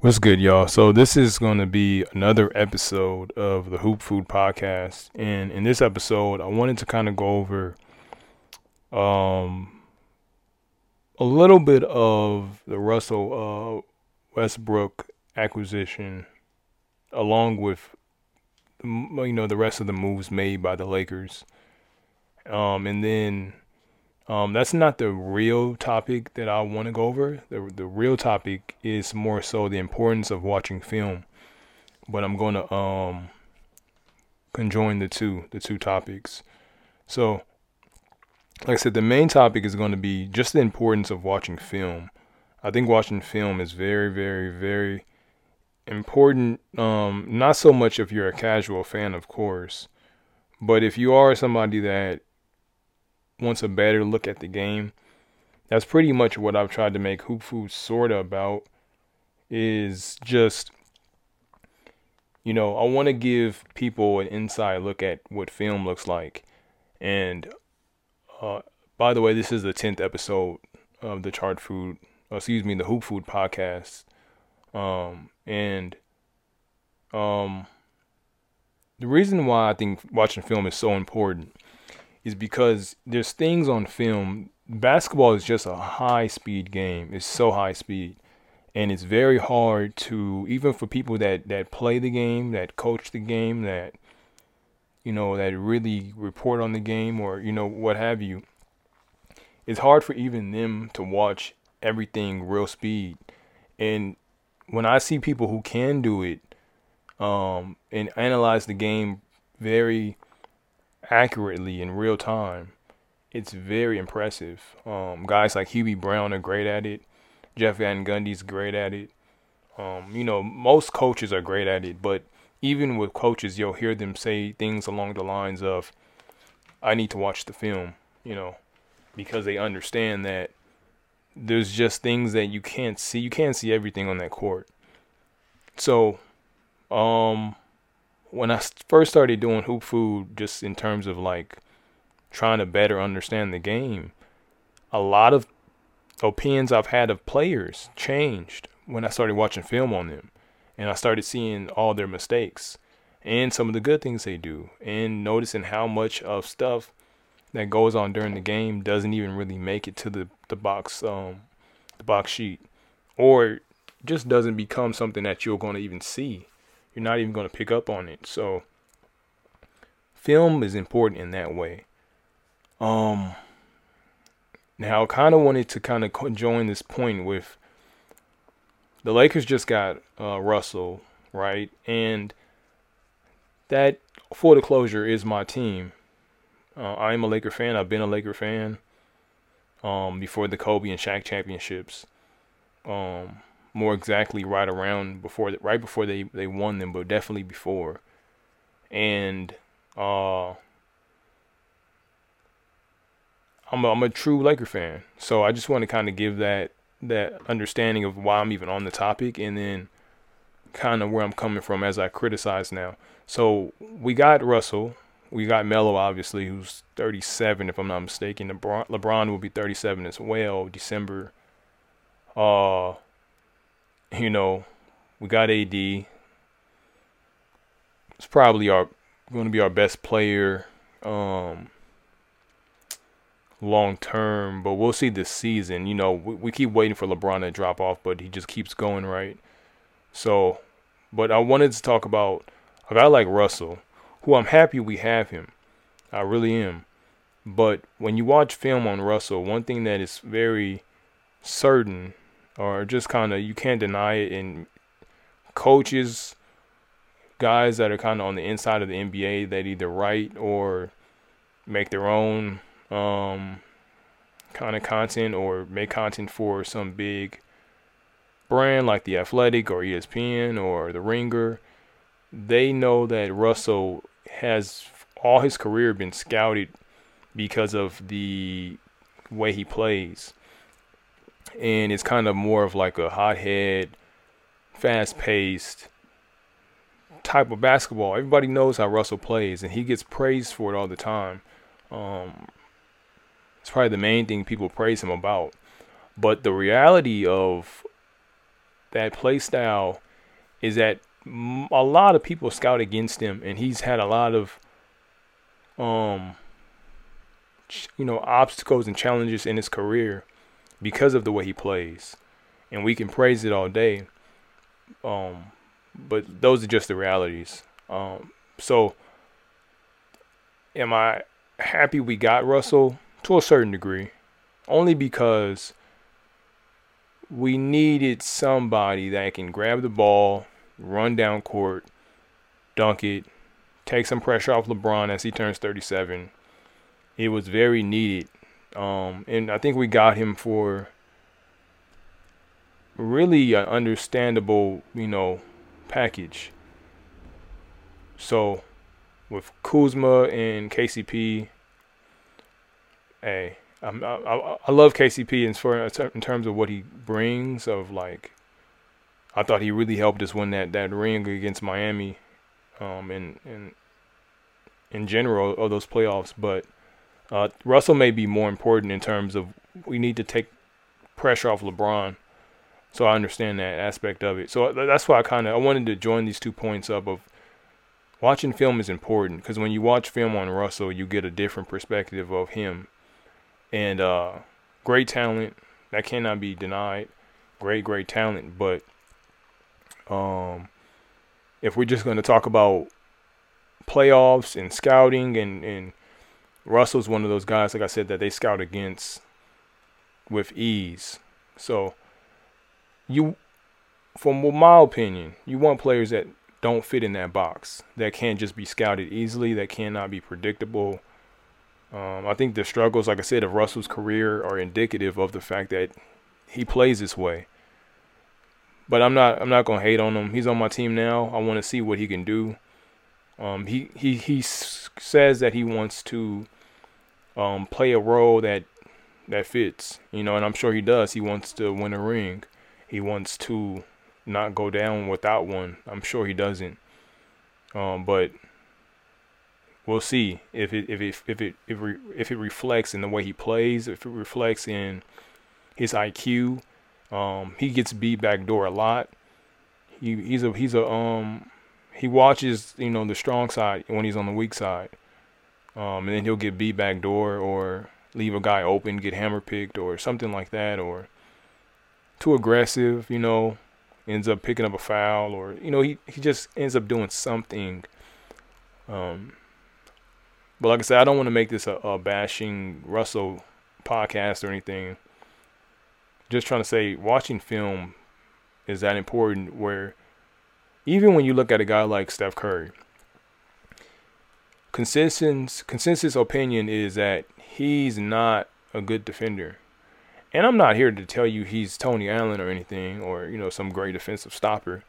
What's good, y'all? So this is going to be another episode of the Hoop Food Podcast, and in this episode, I wanted to kind of go over um a little bit of the Russell uh, Westbrook acquisition, along with you know the rest of the moves made by the Lakers, um, and then um, that's not the real topic that I want to go over. The the real topic is more so the importance of watching film. But I'm going to um conjoin the two the two topics. So, like I said, the main topic is going to be just the importance of watching film. I think watching film is very, very, very important. Um, not so much if you're a casual fan, of course, but if you are somebody that wants a better look at the game. That's pretty much what I've tried to make Hoop Food sorta about. Is just, you know, I want to give people an inside look at what film looks like. And uh, by the way, this is the tenth episode of the Chart Food, excuse me, the Hoop Food podcast. Um, and um, the reason why I think watching film is so important is because there's things on film. Basketball is just a high speed game. It's so high speed. And it's very hard to even for people that, that play the game, that coach the game, that you know, that really report on the game or, you know, what have you. It's hard for even them to watch everything real speed. And when I see people who can do it, um, and analyze the game very accurately in real time, it's very impressive. Um, guys like Hubie Brown are great at it. Jeff Van Gundy's great at it. Um, you know, most coaches are great at it, but even with coaches, you'll hear them say things along the lines of, I need to watch the film, you know, because they understand that there's just things that you can't see. You can't see everything on that court. So, um, when I first started doing hoop food, just in terms of like trying to better understand the game, a lot of opinions I've had of players changed when I started watching film on them. And I started seeing all their mistakes and some of the good things they do and noticing how much of stuff that goes on during the game doesn't even really make it to the, the box um the box sheet or just doesn't become something that you're going to even see you're not even going to pick up on it. So film is important in that way. Um now I kind of wanted to kind of join this point with the Lakers just got uh, Russell, right? And that for the closure is my team. Uh, I am a Laker fan. I've been a Laker fan um, before the Kobe and Shaq championships. Um, more exactly right around before right before they they won them, but definitely before. And uh I'm a, I'm a true Laker fan. So I just want to kind of give that that understanding of why I'm even on the topic and then kind of where I'm coming from as I criticize now. So we got Russell, we got Melo obviously who's 37 if I'm not mistaken. LeBron, LeBron will be 37 as well December. Uh you know, we got AD. It's probably our going to be our best player um, long term, but we'll see this season. You know, we, we keep waiting for LeBron to drop off, but he just keeps going right. So, but I wanted to talk about a guy like Russell, who I'm happy we have him. I really am. But when you watch film on Russell, one thing that is very certain or just kind of you can't deny it. And coaches, guys that are kind of on the inside of the NBA that either write or make their own um, kind of content or make content for some big brand like the Athletic or ESPN or the Ringer, they know that Russell has all his career been scouted because of the way he plays and it's kind of more of like a hothead, fast-paced type of basketball. Everybody knows how Russell plays, and he gets praised for it all the time. Um, it's probably the main thing people praise him about. But the reality of that play style is that a lot of people scout against him, and he's had a lot of um you know obstacles and challenges in his career because of the way he plays, and we can praise it all day. Um, but those are just the realities. Um, so, am I happy we got Russell to a certain degree? Only because we needed somebody that can grab the ball, run down court, dunk it, take some pressure off LeBron as he turns 37. It was very needed. Um, and I think we got him for really an understandable, you know, package. So with Kuzma and KCP, hey, I'm, I, I love KCP in, in terms of what he brings. Of like, I thought he really helped us win that, that ring against Miami, um, and and in general of those playoffs. But uh, Russell may be more important in terms of we need to take pressure off LeBron. So I understand that aspect of it. So that's why I kind of I wanted to join these two points up of watching film is important because when you watch film on Russell, you get a different perspective of him and uh, great talent that cannot be denied. Great, great talent, but um, if we're just going to talk about playoffs and scouting and and Russell's one of those guys, like I said, that they scout against with ease. So you, from my opinion, you want players that don't fit in that box, that can't just be scouted easily, that cannot be predictable, um, I think the struggles, like I said, of Russell's career are indicative of the fact that he plays this way. But I'm not I'm not gonna hate on him. He's on my team now. I want to see what he can do. Um, he he he says that he wants to um, play a role that that fits, you know, and I'm sure he does. He wants to win a ring. He wants to not go down without one. I'm sure he doesn't. Um, but we'll see if it if it if it if, it, if it reflects in the way he plays, if it reflects in his IQ. Um, he gets beat back door a lot. He he's a he's a um he watches you know the strong side when he's on the weak side, um, and then he'll get beat back door or leave a guy open, get hammer picked or something like that, or too aggressive, you know, ends up picking up a foul or you know he he just ends up doing something um but like I said, I don't want to make this a, a bashing Russell podcast or anything. Just trying to say, watching film is that important. Where even when you look at a guy like Steph Curry, consensus consensus opinion is that he's not a good defender. And I'm not here to tell you he's Tony Allen or anything, or you know some great defensive stopper.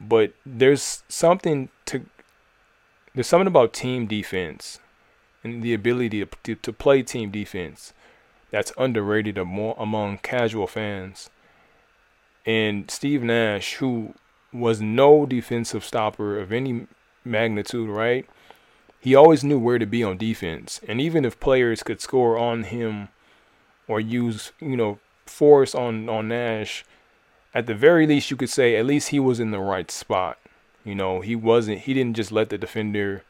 But there's something to there's something about team defense and the ability to, to, to play team defense that's underrated among casual fans. And Steve Nash, who was no defensive stopper of any magnitude, right? He always knew where to be on defense. And even if players could score on him or use, you know, force on, on Nash, at the very least you could say at least he was in the right spot. You know, he wasn't he didn't just let the defender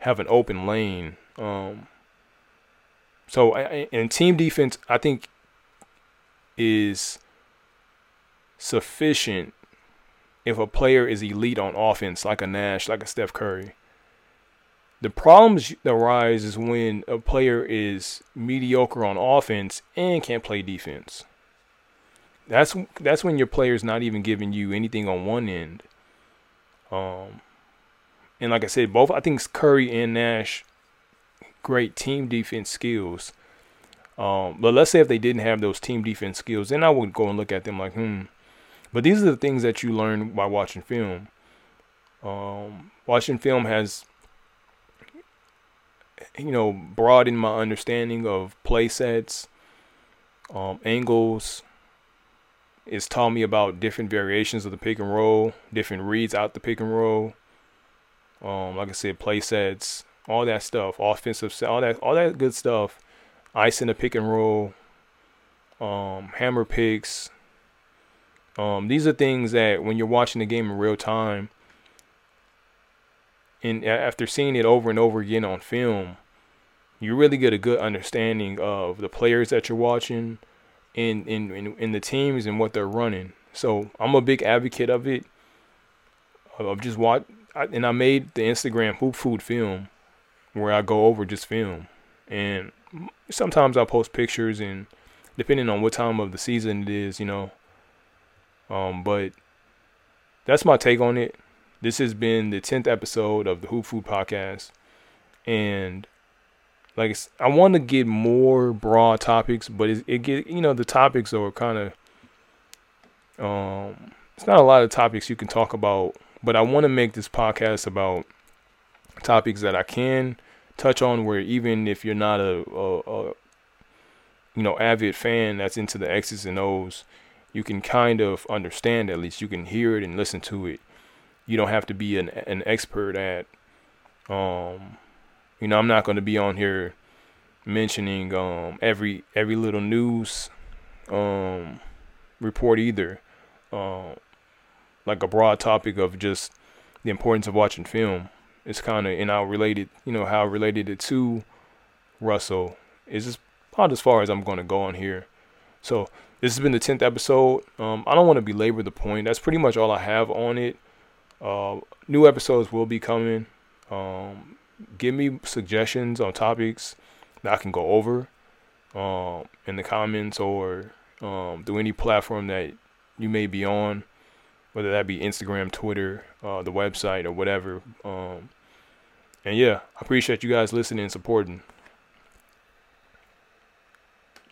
have an open lane um, so and team defense, I think, is sufficient if a player is elite on offense, like a Nash, like a Steph Curry. The problems that arise is when a player is mediocre on offense and can't play defense. That's that's when your player's not even giving you anything on one end. Um, and like I said, both I think Curry and Nash great team defense skills. Um, but let's say if they didn't have those team defense skills, then I would go and look at them like, hmm. But these are the things that you learn by watching film. Um, watching film has, you know, broaden my understanding of play sets, um, angles. It's taught me about different variations of the pick and roll, different reads out the pick and roll. Um, like I said, play sets, all that stuff, offensive, all that, all that good stuff. Ice in the pick and roll, um, hammer picks, Um, these are things that when you're watching the game in real time, and after seeing it over and over again on film, you really get a good understanding of the players that you're watching, in in in, the teams and what they're running. So I'm a big advocate of it. Of just watch, and I made the Instagram hoop food film, where I go over just film, and sometimes I post pictures and depending on what time of the season it is, you know. Um, but that's my take on it. This has been the tenth episode of the Hoop Food Podcast, and like I want to get more broad topics, but it, it get you know the topics are kind of um, it's not a lot of topics you can talk about, but I want to make this podcast about topics that I can touch on where even if you're not a, a, a you know avid fan that's into the X's and O's, you can kind of understand at least you can hear it and listen to it. You don't have to be an an expert at um you know, I'm not going to be on here mentioning um every every little news um report either. Um like a broad topic of just the importance of watching film it's kind of and how related, you know, how related it to Russell is just about as far as I'm going to go on here. So this has been the tenth episode. Um, I don't want to belabor the point. That's pretty much all I have on it. Uh, new episodes will be coming. Um, give me suggestions on topics that I can go over um, in the comments or um, through any platform that you may be on, whether that be Instagram, Twitter, uh, the website, or whatever. Um, and yeah, I appreciate you guys listening and supporting.